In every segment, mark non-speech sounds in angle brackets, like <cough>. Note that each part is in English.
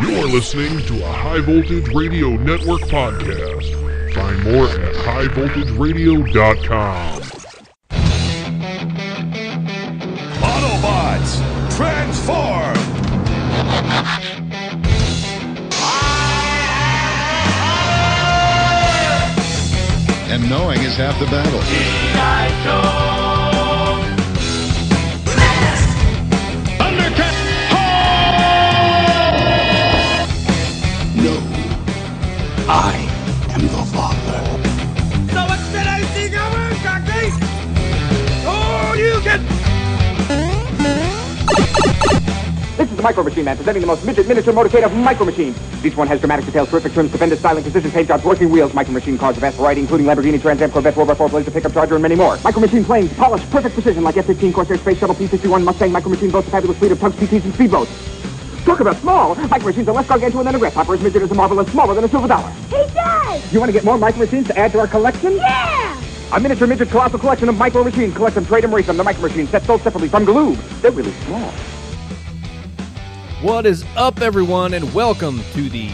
You're listening to a High Voltage Radio Network podcast. Find more at highvoltageradio.com. Autobots, transform! And knowing is half the battle. Micro Machine Man presenting the most midget miniature motorcade of Micro Machines. Each one has dramatic details, terrific trims, stupendous styling, precision paint jobs, working wheels, Micro Machine cars of vast variety, including Lamborghini, Trans Am, Corvette, 4x4, Blazer, pickup charger, and many more. Micro Machine planes, polished, perfect precision like F-15, Corsair, Space Shuttle, P-51, Mustang, Micro Machine boats, a fabulous fleet of tugs, PTs, and speedboats. Talk about small. Micro Machines are less gargantuan than a grasshopper, as midget as a marvel, and smaller than a silver dollar. Hey, Dad! You want to get more Micro Machines to add to our collection? Yeah! A miniature midget colossal collection of Micro Machines. Collect them, trade them, race them. The Micro Machines set sold separately from Galoob. They're really small. What is up, everyone, and welcome to the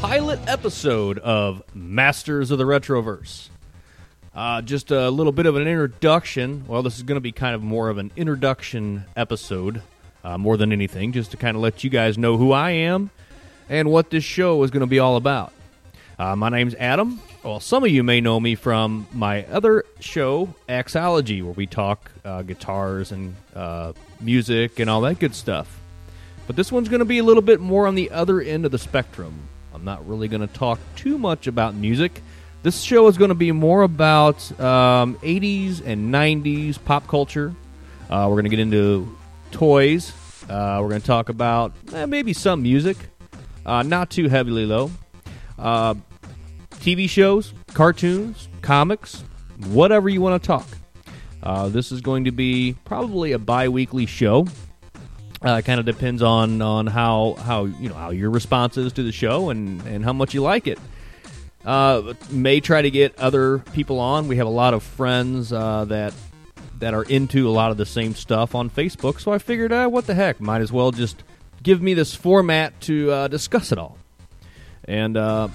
pilot episode of Masters of the Retroverse. Uh, just a little bit of an introduction. Well, this is going to be kind of more of an introduction episode, uh, more than anything, just to kind of let you guys know who I am and what this show is going to be all about. Uh, my name's Adam. Well, some of you may know me from my other show, Axology, where we talk uh, guitars and uh, music and all that good stuff. But this one's going to be a little bit more on the other end of the spectrum. I'm not really going to talk too much about music. This show is going to be more about um, 80s and 90s pop culture. Uh, we're going to get into toys. Uh, we're going to talk about eh, maybe some music, uh, not too heavily though. Uh, TV shows, cartoons, comics, whatever you want to talk. Uh, this is going to be probably a bi-weekly show. Uh, it kind of depends on on how how you know how your response is to the show and and how much you like it. Uh, may try to get other people on. We have a lot of friends uh, that that are into a lot of the same stuff on Facebook. So I figured, uh, what the heck, might as well just give me this format to uh, discuss it all. And uh,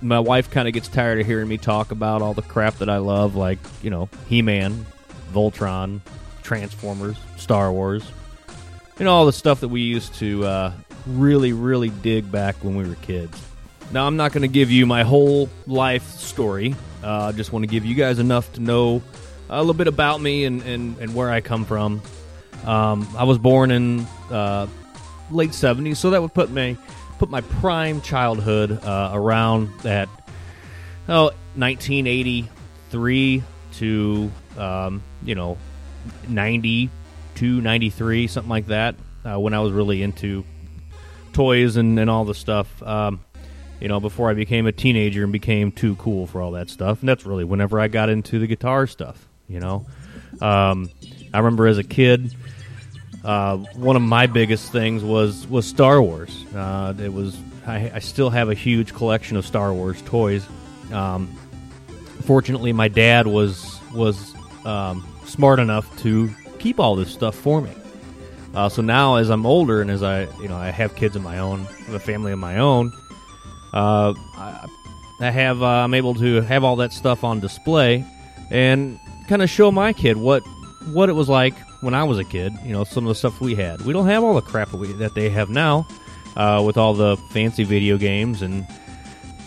my wife kind of gets tired of hearing me talk about all the crap that I love, like you know He-Man, Voltron, Transformers, Star Wars know all the stuff that we used to uh, really really dig back when we were kids. Now i'm not going to give you my whole life story. Uh, i just want to give you guys enough to know a little bit about me and, and, and where i come from. Um, i was born in uh, late 70s so that would put me put my prime childhood uh, around that oh 1983 to um, you know 90 92, 93, something like that, uh, when I was really into toys and, and all the stuff. Um, you know, before I became a teenager and became too cool for all that stuff. And that's really whenever I got into the guitar stuff, you know. Um, I remember as a kid, uh, one of my biggest things was, was Star Wars. Uh, it was I, I, still have a huge collection of Star Wars toys. Um, fortunately, my dad was was um, smart enough to keep all this stuff for me. Uh, so now, as I'm older and as I, you know, I have kids of my own, a family of my own, uh, I, I have, uh, I'm able to have all that stuff on display and kind of show my kid what what it was like when I was a kid. You know, some of the stuff we had. We don't have all the crap that, we, that they have now uh, with all the fancy video games and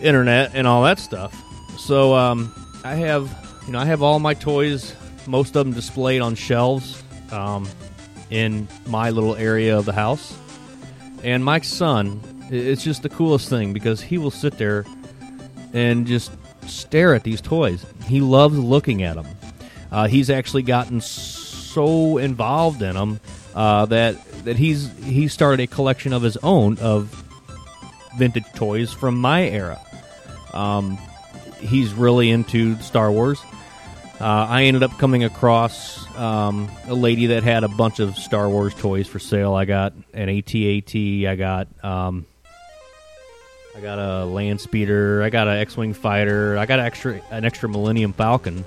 internet and all that stuff. So um, I have, you know, I have all my toys, most of them displayed on shelves um, in my little area of the house. And Mike's son, it's just the coolest thing because he will sit there and just stare at these toys. He loves looking at them. Uh, he's actually gotten so involved in them uh, that that he's he started a collection of his own of vintage toys from my era. Um, he's really into Star Wars. Uh, I ended up coming across um, a lady that had a bunch of Star Wars toys for sale. I got an AT-AT. I got um, I got a land speeder. I got an X-wing fighter. I got an extra an extra Millennium Falcon.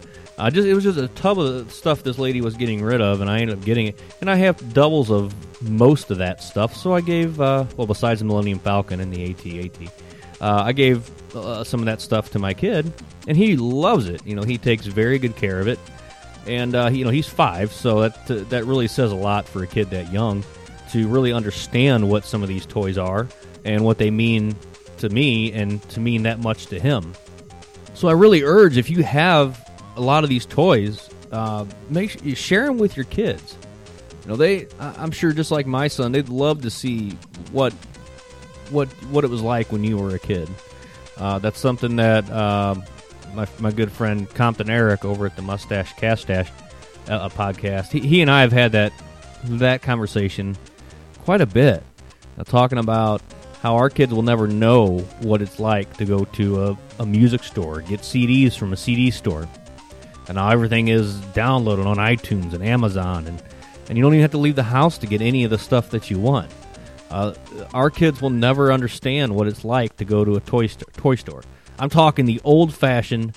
Just it was just a tub of stuff this lady was getting rid of, and I ended up getting it. And I have doubles of most of that stuff, so I gave uh, well besides the Millennium Falcon and the AT-AT. Uh, I gave uh, some of that stuff to my kid, and he loves it. You know, he takes very good care of it, and uh, you know he's five, so that uh, that really says a lot for a kid that young to really understand what some of these toys are and what they mean to me, and to mean that much to him. So I really urge if you have a lot of these toys, uh, make sure you share them with your kids. You know, they I'm sure just like my son, they'd love to see what what what it was like when you were a kid. Uh, that's something that uh, my my good friend Compton Eric over at the Mustache Castache uh, podcast. He, he and I have had that that conversation quite a bit, uh, talking about how our kids will never know what it's like to go to a, a music store, get CDs from a CD store, and now everything is downloaded on iTunes and Amazon, and and you don't even have to leave the house to get any of the stuff that you want. Uh, our kids will never understand what it's like to go to a toy store. Toy store. I'm talking the old-fashioned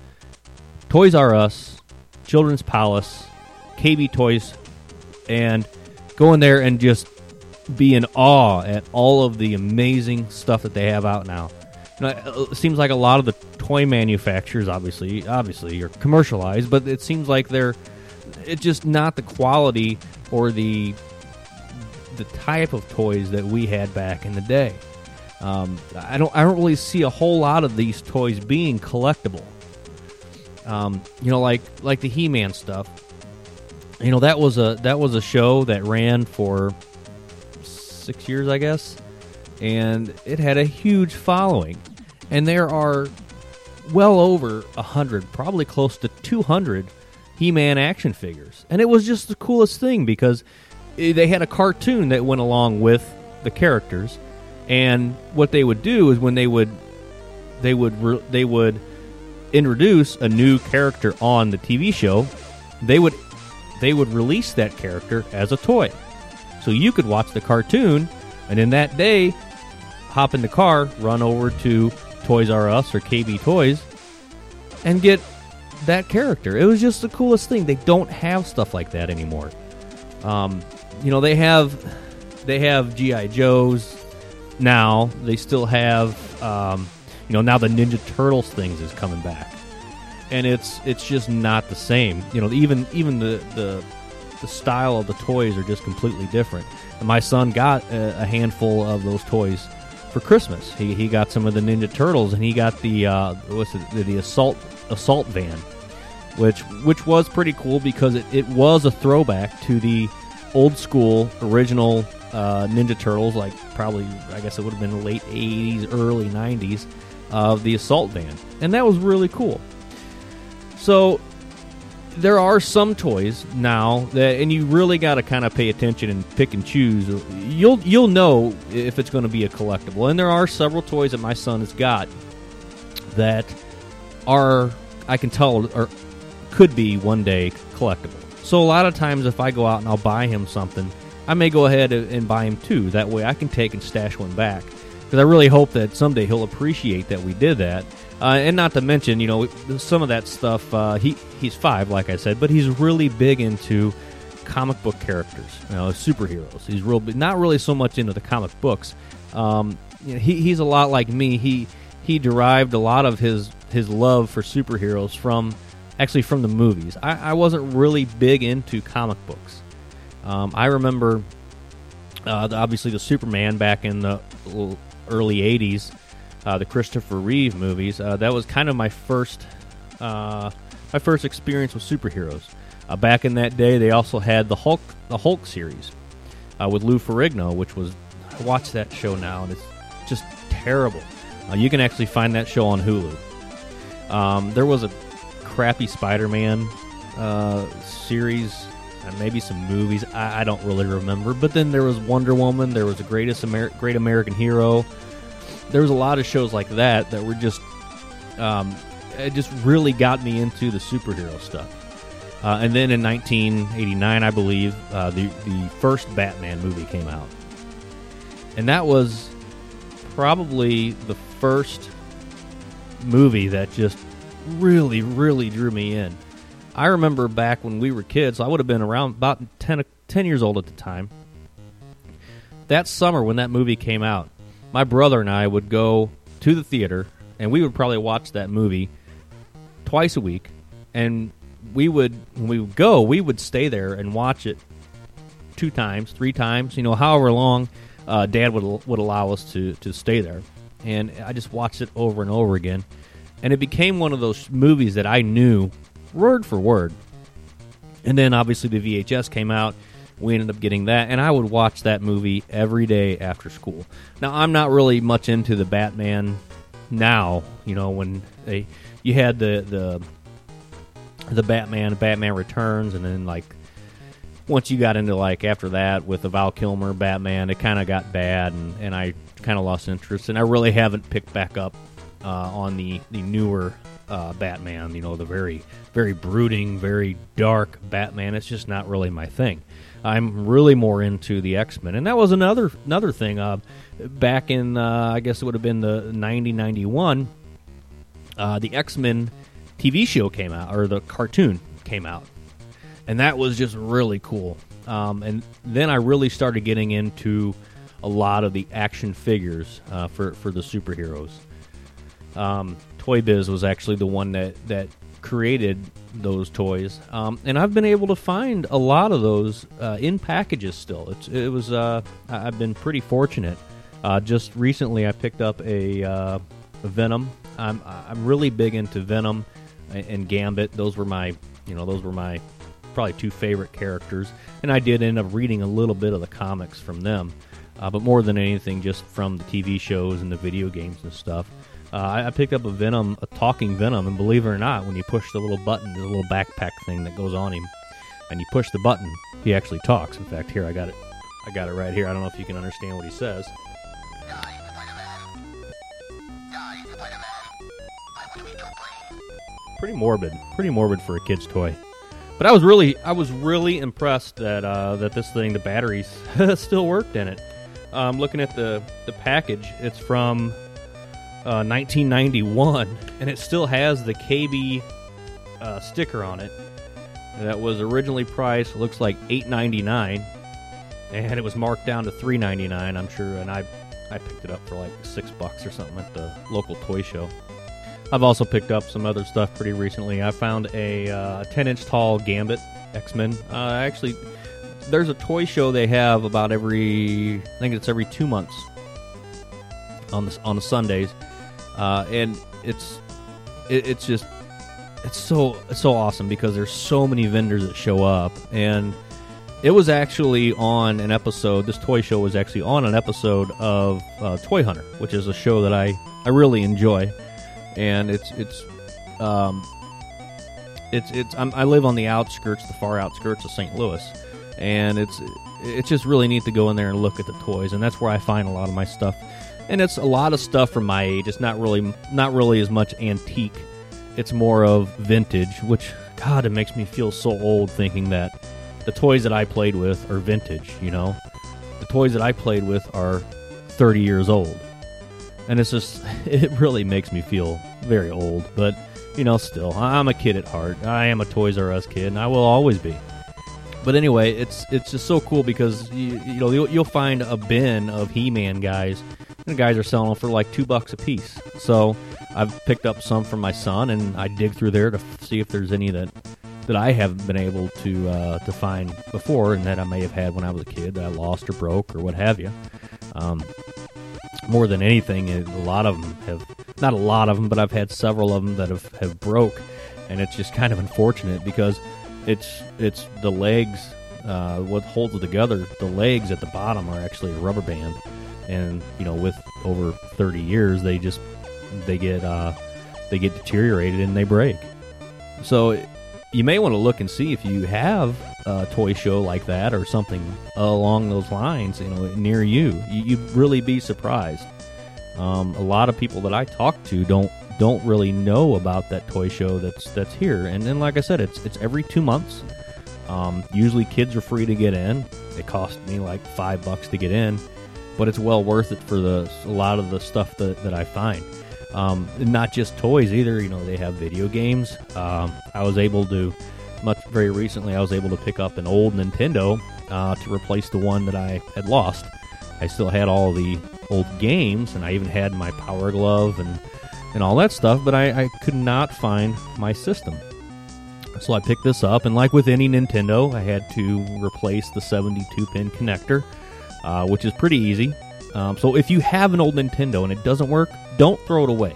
Toys R Us, Children's Palace, KB Toys, and go in there and just be in awe at all of the amazing stuff that they have out now. Know, it seems like a lot of the toy manufacturers, obviously, obviously, are commercialized, but it seems like they're it's just not the quality or the the type of toys that we had back in the day. Um, I don't I don't really see a whole lot of these toys being collectible. Um, you know, like like the He-Man stuff. You know that was a that was a show that ran for six years, I guess, and it had a huge following. And there are well over a hundred, probably close to two hundred He-Man action figures, and it was just the coolest thing because they had a cartoon that went along with the characters, and what they would do is when they would they would re- they would introduce a new character on the TV show, they would they would release that character as a toy. So you could watch the cartoon and in that day hop in the car, run over to Toys R Us or KB Toys and get that character. It was just the coolest thing. They don't have stuff like that anymore. Um, you know, they have they have GI Joes now. They still have um, you know now the Ninja Turtles things is coming back, and it's it's just not the same. You know, even even the the the style of the toys are just completely different. And my son got a, a, handful of those toys for Christmas. He, he got some of the Ninja Turtles, and he got the uh, what's it, the, the assault assault van, which which was pretty cool because it, it was a throwback to the old school original uh, Ninja Turtles, like probably I guess it would have been late '80s, early '90s of the assault van, and that was really cool. So there are some toys now that, and you really got to kind of pay attention and pick and choose. You'll you'll know if it's going to be a collectible, and there are several toys that my son has got that are I can tell or could be one day collectible. So a lot of times, if I go out and I'll buy him something, I may go ahead and buy him two. That way, I can take and stash one back because I really hope that someday he'll appreciate that we did that uh, and not to mention, you know, some of that stuff. Uh, he he's five, like I said, but he's really big into comic book characters, you know, superheroes. He's real, not really so much into the comic books. Um, you know, he, he's a lot like me. He he derived a lot of his his love for superheroes from actually from the movies. I, I wasn't really big into comic books. Um, I remember uh, obviously the Superman back in the early '80s uh, the Christopher Reeve movies. Uh, that was kind of my first uh, my first experience with superheroes. Uh, back in that day, they also had the Hulk the Hulk series uh, with Lou Ferrigno, which was I watch that show now and it's just terrible. You can actually find that show on Hulu. Um, there was a crappy Spider-Man series and maybe some movies. I, I don't really remember. But then there was Wonder Woman. There was the Greatest Amer- Great American Hero. There was a lot of shows like that that were just, um, it just really got me into the superhero stuff. Uh, and then in 1989, I believe, uh, the the first Batman movie came out, and that was probably the first movie that just really, really drew me in. I remember back when we were kids, I would have been around about 10, 10 years old at the time. That summer when that movie came out, my brother and I would go to the theater and we would probably watch that movie twice a week. And we would, when we would go, we would stay there and watch it two times, three times, you know, however long uh, Dad would would allow us to to stay there. And I just watched it over and over again, and it became one of those movies that I knew word for word. And then obviously the VHS came out. We ended up getting that, and I would watch that movie every day after school. Now I'm not really much into the Batman now. You know when they you had the the the Batman, Batman Returns, and then like once you got into like after that with the Val Kilmer Batman, it kind of got bad, and, and I kind of lost interest, and I really haven't picked back up uh, on the the newer uh, Batman. You know, the very very brooding, very dark Batman. It's just not really my thing. I'm really more into the X Men, and that was another another thing. Uh, back in uh, I guess it would have been the 90 uh, the X Men TV show came out, or the cartoon came out and that was just really cool. Um, and then I really started getting into a lot of the action figures uh, for for the superheroes. Um, Toy Biz was actually the one that that created those toys, um, and I've been able to find a lot of those uh, in packages still. It's, it was uh, I've been pretty fortunate. Uh, just recently, I picked up a, uh, Venom. I'm I'm really big into Venom and Gambit. Those were my you know those were my probably two favorite characters, and I did end up reading a little bit of the comics from them, uh, but more than anything, just from the TV shows and the video games and stuff. Uh, I, I, picked up a Venom, a talking Venom, and believe it or not, when you push the little button, the little backpack thing that goes on him, and you push the button, he actually talks. In fact, here I got it, I got it right here. I don't know if you can understand what he says. Pretty morbid, pretty morbid for a kid's toy. But I was really, I was really impressed that uh, that this thing, the batteries, <laughs> still worked in it. Um, looking at the the package, it's from uh, 1991, and it still has the KB uh, sticker on it. That was originally priced looks like 8.99, and it was marked down to 3.99. I'm sure, and I I picked it up for like six bucks or something at the local toy show. I've also picked up some other stuff pretty recently. I found a uh, 10 inch tall Gambit X Men. Uh, actually, there's a toy show they have about every, I think it's every two months on the on the Sundays, uh, and it's it, it's just it's so it's so awesome because there's so many vendors that show up and it was actually on an episode this toy show was actually on an episode of uh, toy hunter which is a show that i i really enjoy and it's it's um, it's it's I'm, i live on the outskirts, the far outskirts of St. Louis, and it's it's just really neat to go in there and look at the toys, and that's where I find a lot of my stuff. And it's a lot of stuff from my age. It's not really not really as much antique. It's more of vintage, which God, it makes me feel so old thinking that the toys that I played with are vintage. You know, the toys that I played with are 30 years old and it's just <laughs> it really makes me feel very old. But you know, still, I'm a kid at heart. I am a Toys R Us kid, and I will always be. But anyway, it's it's just so cool because you, you know you'll, you'll, find a bin of He-Man guys, guys are selling them for like two bucks a piece. So I've picked up some for my son, and I dig through there to see if there's any that that I haven't been able to uh, to find before, and that I may have had when I was a kid that I lost or broke or what have you. Um, more than anything, a lot of them have not a lot of them, but I've had several of them that have, have broke, and it's just kind of unfortunate because it's it's the legs uh, what holds it together. The legs at the bottom are actually a rubber band, and you know with over 30 years they just they get uh, they get deteriorated and they break. So you may want to look and see if you have a toy show like that or something along those lines, you know, near you. you you'd really be surprised. Um, a lot of people that I talk to don't don't really know about that toy show that's that's here. And then, like I said, it's it's every two months. Um, usually, kids are free to get in. It cost me like five bucks to get in, but it's well worth it for the a lot of the stuff that, that I find. Um, not just toys either. You know, they have video games. Um, I was able to much very recently. I was able to pick up an old Nintendo uh, to replace the one that I had lost. I still had all the old games, and I even had my Power Glove and and all that stuff, but I, I could not find my system. So I picked this up, and like with any Nintendo, I had to replace the 72 pin connector, uh, which is pretty easy. Um, so if you have an old Nintendo and it doesn't work, don't throw it away.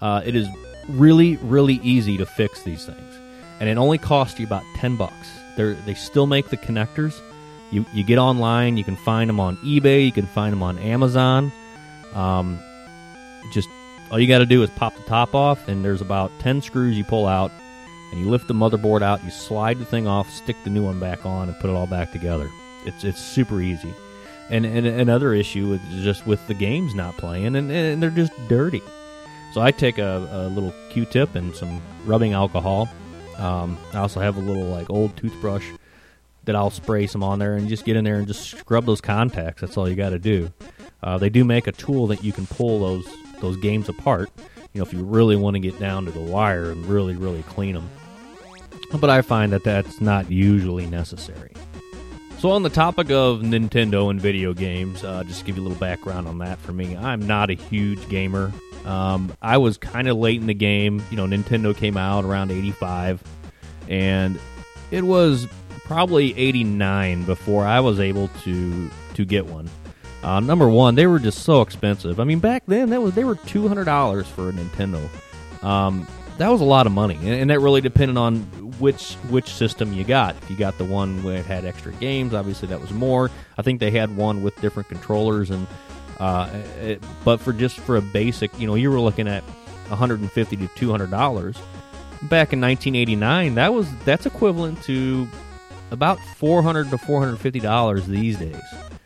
Uh, it is really, really easy to fix these things, and it only costs you about 10 bucks. They're, they still make the connectors. You, you get online, you can find them on eBay, you can find them on Amazon. Um, just all you got to do is pop the top off, and there's about 10 screws you pull out, and you lift the motherboard out, you slide the thing off, stick the new one back on, and put it all back together. It's, it's super easy. And, and another issue is just with the games not playing, and, and they're just dirty. So I take a, a little Q-tip and some rubbing alcohol. Um, I also have a little like old toothbrush that I'll spray some on there and just get in there and just scrub those contacts. That's all you got to do. Uh, they do make a tool that you can pull those those games apart. You know, if you really want to get down to the wire and really, really clean them. But I find that that's not usually necessary. So, on the topic of Nintendo and video games, uh, just to give you a little background on that for me, I'm not a huge gamer. Um, I was kind of late in the game. You know, Nintendo came out around 85, and it was probably 89 before I was able to to get one. Uh, number one, they were just so expensive. I mean, back then that was they were two hundred dollars for a Nintendo. Um, that was a lot of money, and, and, that really depended on which which system you got. If you got the one where it had extra games, obviously that was more. I think they had one with different controllers, and uh, it, but for just for a basic, you know, you were looking at one hundred and fifty to two hundred dollars. Back in 1989, that was that's equivalent to about 400 to 450 dollars these days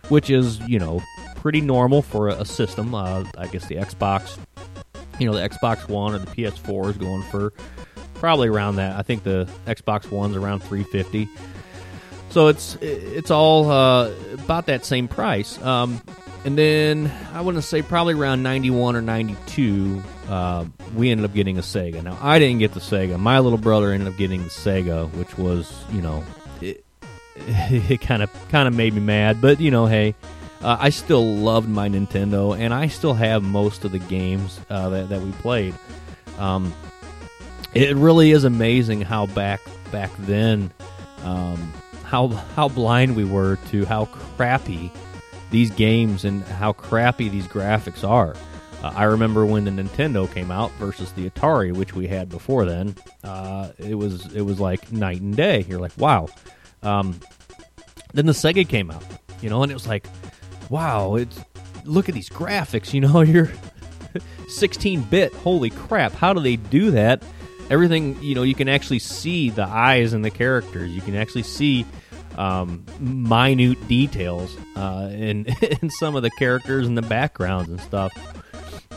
which is you know pretty normal for a, a system. Uh, I guess the Xbox, you know, the Xbox One or the PS4 is going for probably around that. I think the Xbox One's around 350. So it's it's all uh, about that same price. Um, and then I want to say probably around 91 or 92, uh, we ended up getting a Sega. Now I didn't get the Sega. My little brother ended up getting the Sega, which was you know it kind of kind of made me mad. But you know, hey, uh, I still loved my Nintendo, and I still have most of the games uh, that that we played. Um, it really is amazing how back back then, um, how how blind we were to how crappy these games and how crappy these graphics are. Uh, I remember when the Nintendo came out versus the Atari, which we had before then. Uh, it was it was like night and day. You're like, wow, um, then the Sega came out, you know, and it was like, wow, it's look at these graphics, you know, <laughs> you're 16 bit. Holy crap, how do they do that? Everything, you know, you can actually see the eyes and the characters. You can actually see um, minute details uh, in <laughs> in some of the characters and the backgrounds and stuff.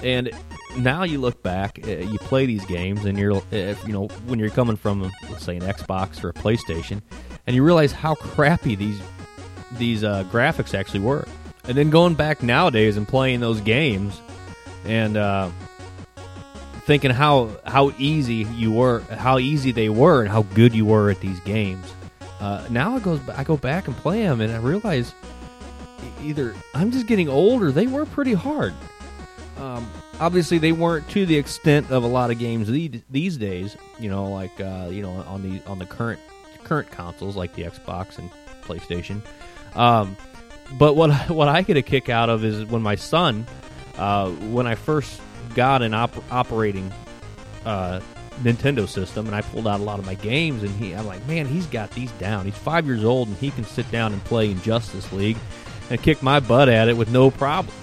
And now you look back, uh, you play these games, and you're, you know, when you're coming from, let's say, an Xbox or a PlayStation, and you realize how crappy these these uh, graphics actually were. And then going back nowadays and playing those games, and uh, thinking how how easy you were, how easy they were, and how good you were at these games. Uh, now I goes I go back and play them, and I realize either I'm just getting older. They were pretty hard. Um, obviously, they weren't to the extent of a lot of games these days. You know, like uh, you know on the on the current current consoles like the Xbox and PlayStation. Um, but what <laughs> what I get a kick out of is when my son, uh, when I first got an op- operating uh, Nintendo system, and I pulled out a lot of my games, and he, I'm like, man, he's got these down. He's five years old, and he can sit down and play in Justice League and kick my butt at it with no problem.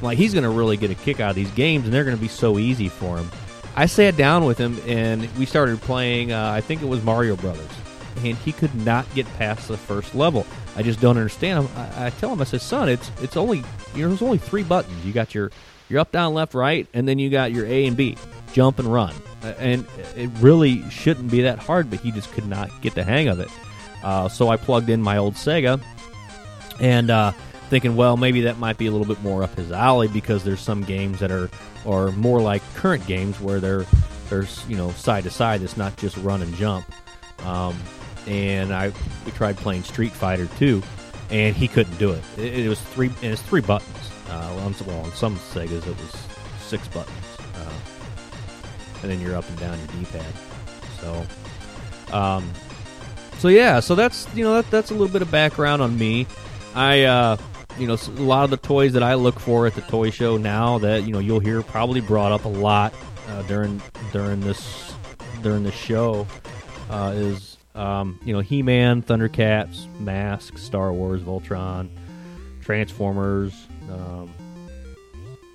I'm like he's going to really get a kick out of these games, and they're going to be so easy for him. I sat down with him and we started playing. Uh, I think it was Mario Brothers, and he could not get past the first level. I just don't understand. I, I tell him, I said, "Son, it's it's only you know, there's only three buttons. You got your your up, down, left, right, and then you got your A and B, jump and run. And it really shouldn't be that hard, but he just could not get the hang of it. Uh, so I plugged in my old Sega, and uh, thinking, well, maybe that might be a little bit more up his alley because there's some games that are are more like current games where they're there's you know side to side. It's not just run and jump. Um, and I we tried playing Street Fighter 2, and he couldn't do it. It, it was three and it's three buttons. Uh, on, well, on some Segas it was six buttons, uh, and then you're up and down your D-pad. So, um, so yeah, so that's you know that, that's a little bit of background on me. I uh, you know a lot of the toys that I look for at the toy show now that you know you'll hear probably brought up a lot uh, during during this during the show uh, is um, you know He-Man, Thundercats, Mask, Star Wars, Voltron, Transformers. Um,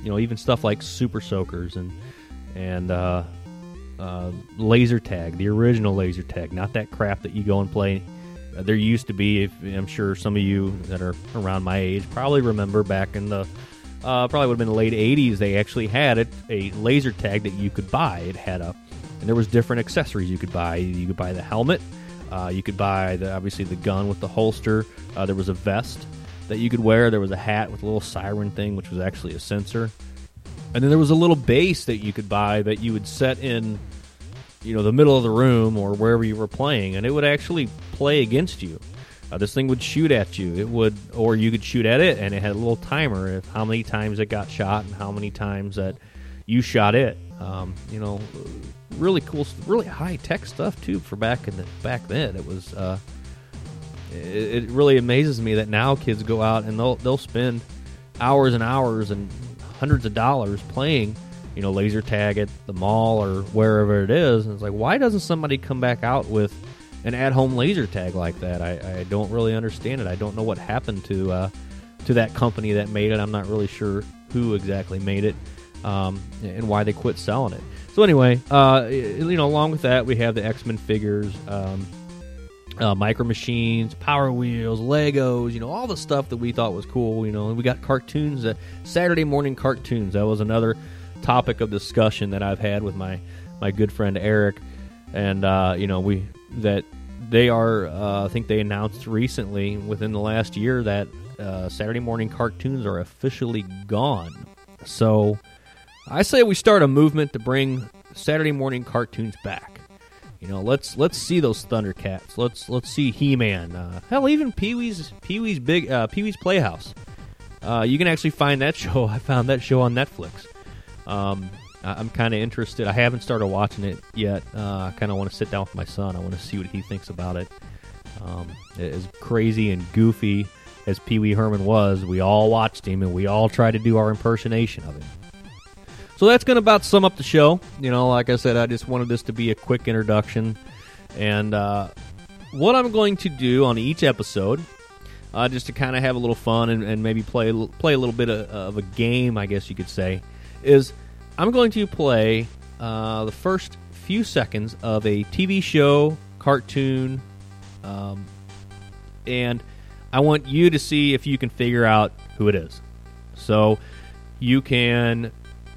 you know even stuff like Super Soakers and and uh, uh, laser tag, the original laser tag, not that crap that you go and play. Uh, there used to be, if, I'm sure some of you that are around my age probably remember back in the uh, probably would have been the late 80s. They actually had it, a laser tag that you could buy. It had a, and there was different accessories you could buy. You could buy the helmet, uh, you could buy the obviously the gun with the holster. Uh, there was a vest that you could wear. There was a hat with a little siren thing, which was actually a sensor. And then there was a little base that you could buy that you would set in, you know, the middle of the room or wherever you were playing, and it would actually play against you. Uh, this thing would shoot at you. It would, or you could shoot at it, and it had a little timer of how many times it got shot and how many times that you shot it. Um, you know, really cool, really high tech stuff too for back in the back then. It was. Uh, it, it really amazes me that now kids go out and they'll they'll spend hours and hours and hundreds of dollars playing, you know, laser tag at the mall or wherever it is. And it's like, why doesn't somebody come back out with an at-home laser tag like that? I, I don't really understand it. I don't know what happened to uh, to that company that made it. I'm not really sure who exactly made it um, and why they quit selling it. So anyway, uh, you know, along with that, we have the X-Men figures. Um, uh, micro machines, power wheels, Legos, you know, all the stuff that we thought was cool. You know, and we got cartoons, uh, Saturday morning cartoons. That was another topic of discussion that I've had with my my good friend Eric, and uh, you know, we that they are. Uh, I think they announced recently within the last year that uh, Saturday morning cartoons are officially gone. So, I say we start a movement to bring Saturday morning cartoons back. You know, let's let's see those Thundercats. Let's let's see He Man. Uh, hell, even Pee Wee's Pee Wee's big uh, Pee Wee's Playhouse. Uh, you can actually find that <laughs> show. I found that show on Netflix. Um, I'm kind of interested. I haven't started watching it yet. Uh, I kind of want to sit down with my son. I want to see what he thinks about it. Um, as crazy and goofy as Pee Wee Herman was, we all watched him and we all tried to do our impersonation of him. So that's going to about sum up the show. You know, like I said, I just wanted this to be a quick introduction. And uh, what I'm going to do on each episode, uh, just to kind of have a little fun and, and, maybe play play a little bit of, of, a game, I guess you could say, is I'm going to play uh, the first few seconds of a TV show, cartoon, um, and I want you to see if you can figure out who it is. So you can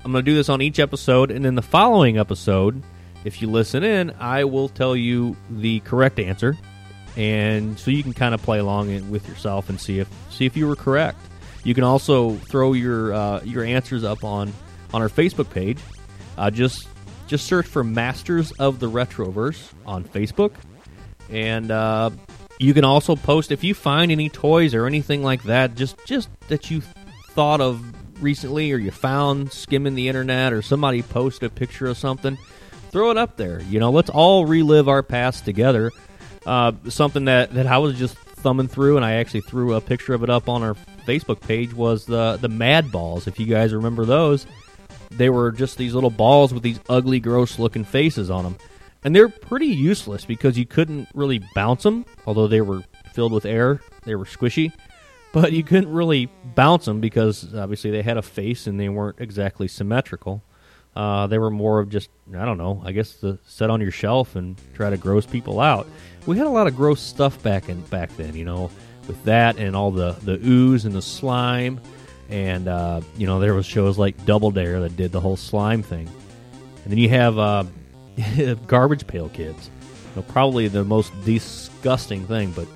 I'm going to do this on each episode, and in the following episode, if you listen in, I will tell you the correct answer, and so you can kind of play along with yourself and see if see if you were correct. You can also throw your uh, your answers up on on our Facebook page. Uh, just just search for Masters of the Retroverse on Facebook, and uh, you can also post if you find any toys or anything like that. Just just that you thought of recently or you found skimming the internet or somebody posted a picture of something, throw it up there. You know, let's all relive our past together. Uh, something that, that I was just thumbing through, and I actually threw a picture of it up on our Facebook page was the the Mad Balls. If you guys remember those, they were just these little balls with these ugly, gross looking faces on them, and they're pretty useless because you couldn't really bounce them, although they were filled with air. They were squishy but you couldn't really bounce them because obviously they had a face and they weren't exactly symmetrical. Uh, they were more of just I don't know. I guess to set on your shelf and try to gross people out. We had a lot of gross stuff back in back then, you know, with that and all the the ooze and the slime, and uh, you know there was shows like Double Dare that did the whole slime thing, and then you have uh, <laughs> Garbage Pail Kids, probably the most disgusting thing, but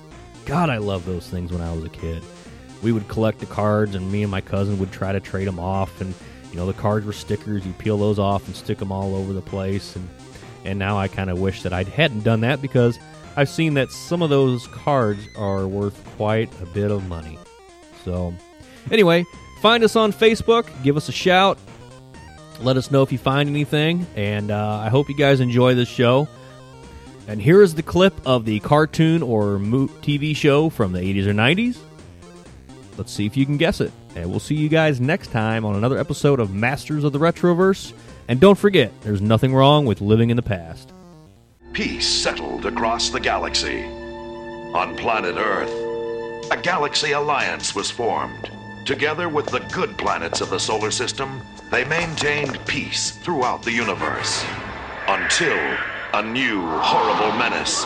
God, I love those things when I was a kid. We would collect the cards, and me and my cousin would try to trade them off, and you know the cards were stickers. You peel those off and stick them all over the place, and and now I kind of wish that I hadn't done that because I've seen that some of those cards are worth quite a bit of money. So, anyway, find us on Facebook, give us a shout, let us know if you find anything, and uh, I hope you guys enjoy this show. And here is the clip of the cartoon or TV show from the 80s or 90s. Let's see if you can guess it. And we'll see you guys next time on another episode of Masters of the Retroverse. And don't forget, there's nothing wrong with living in the past. Peace settled across the galaxy. On planet Earth, a galaxy alliance was formed. Together with the good planets of the solar system, they maintained peace throughout the universe. Until a new horrible menace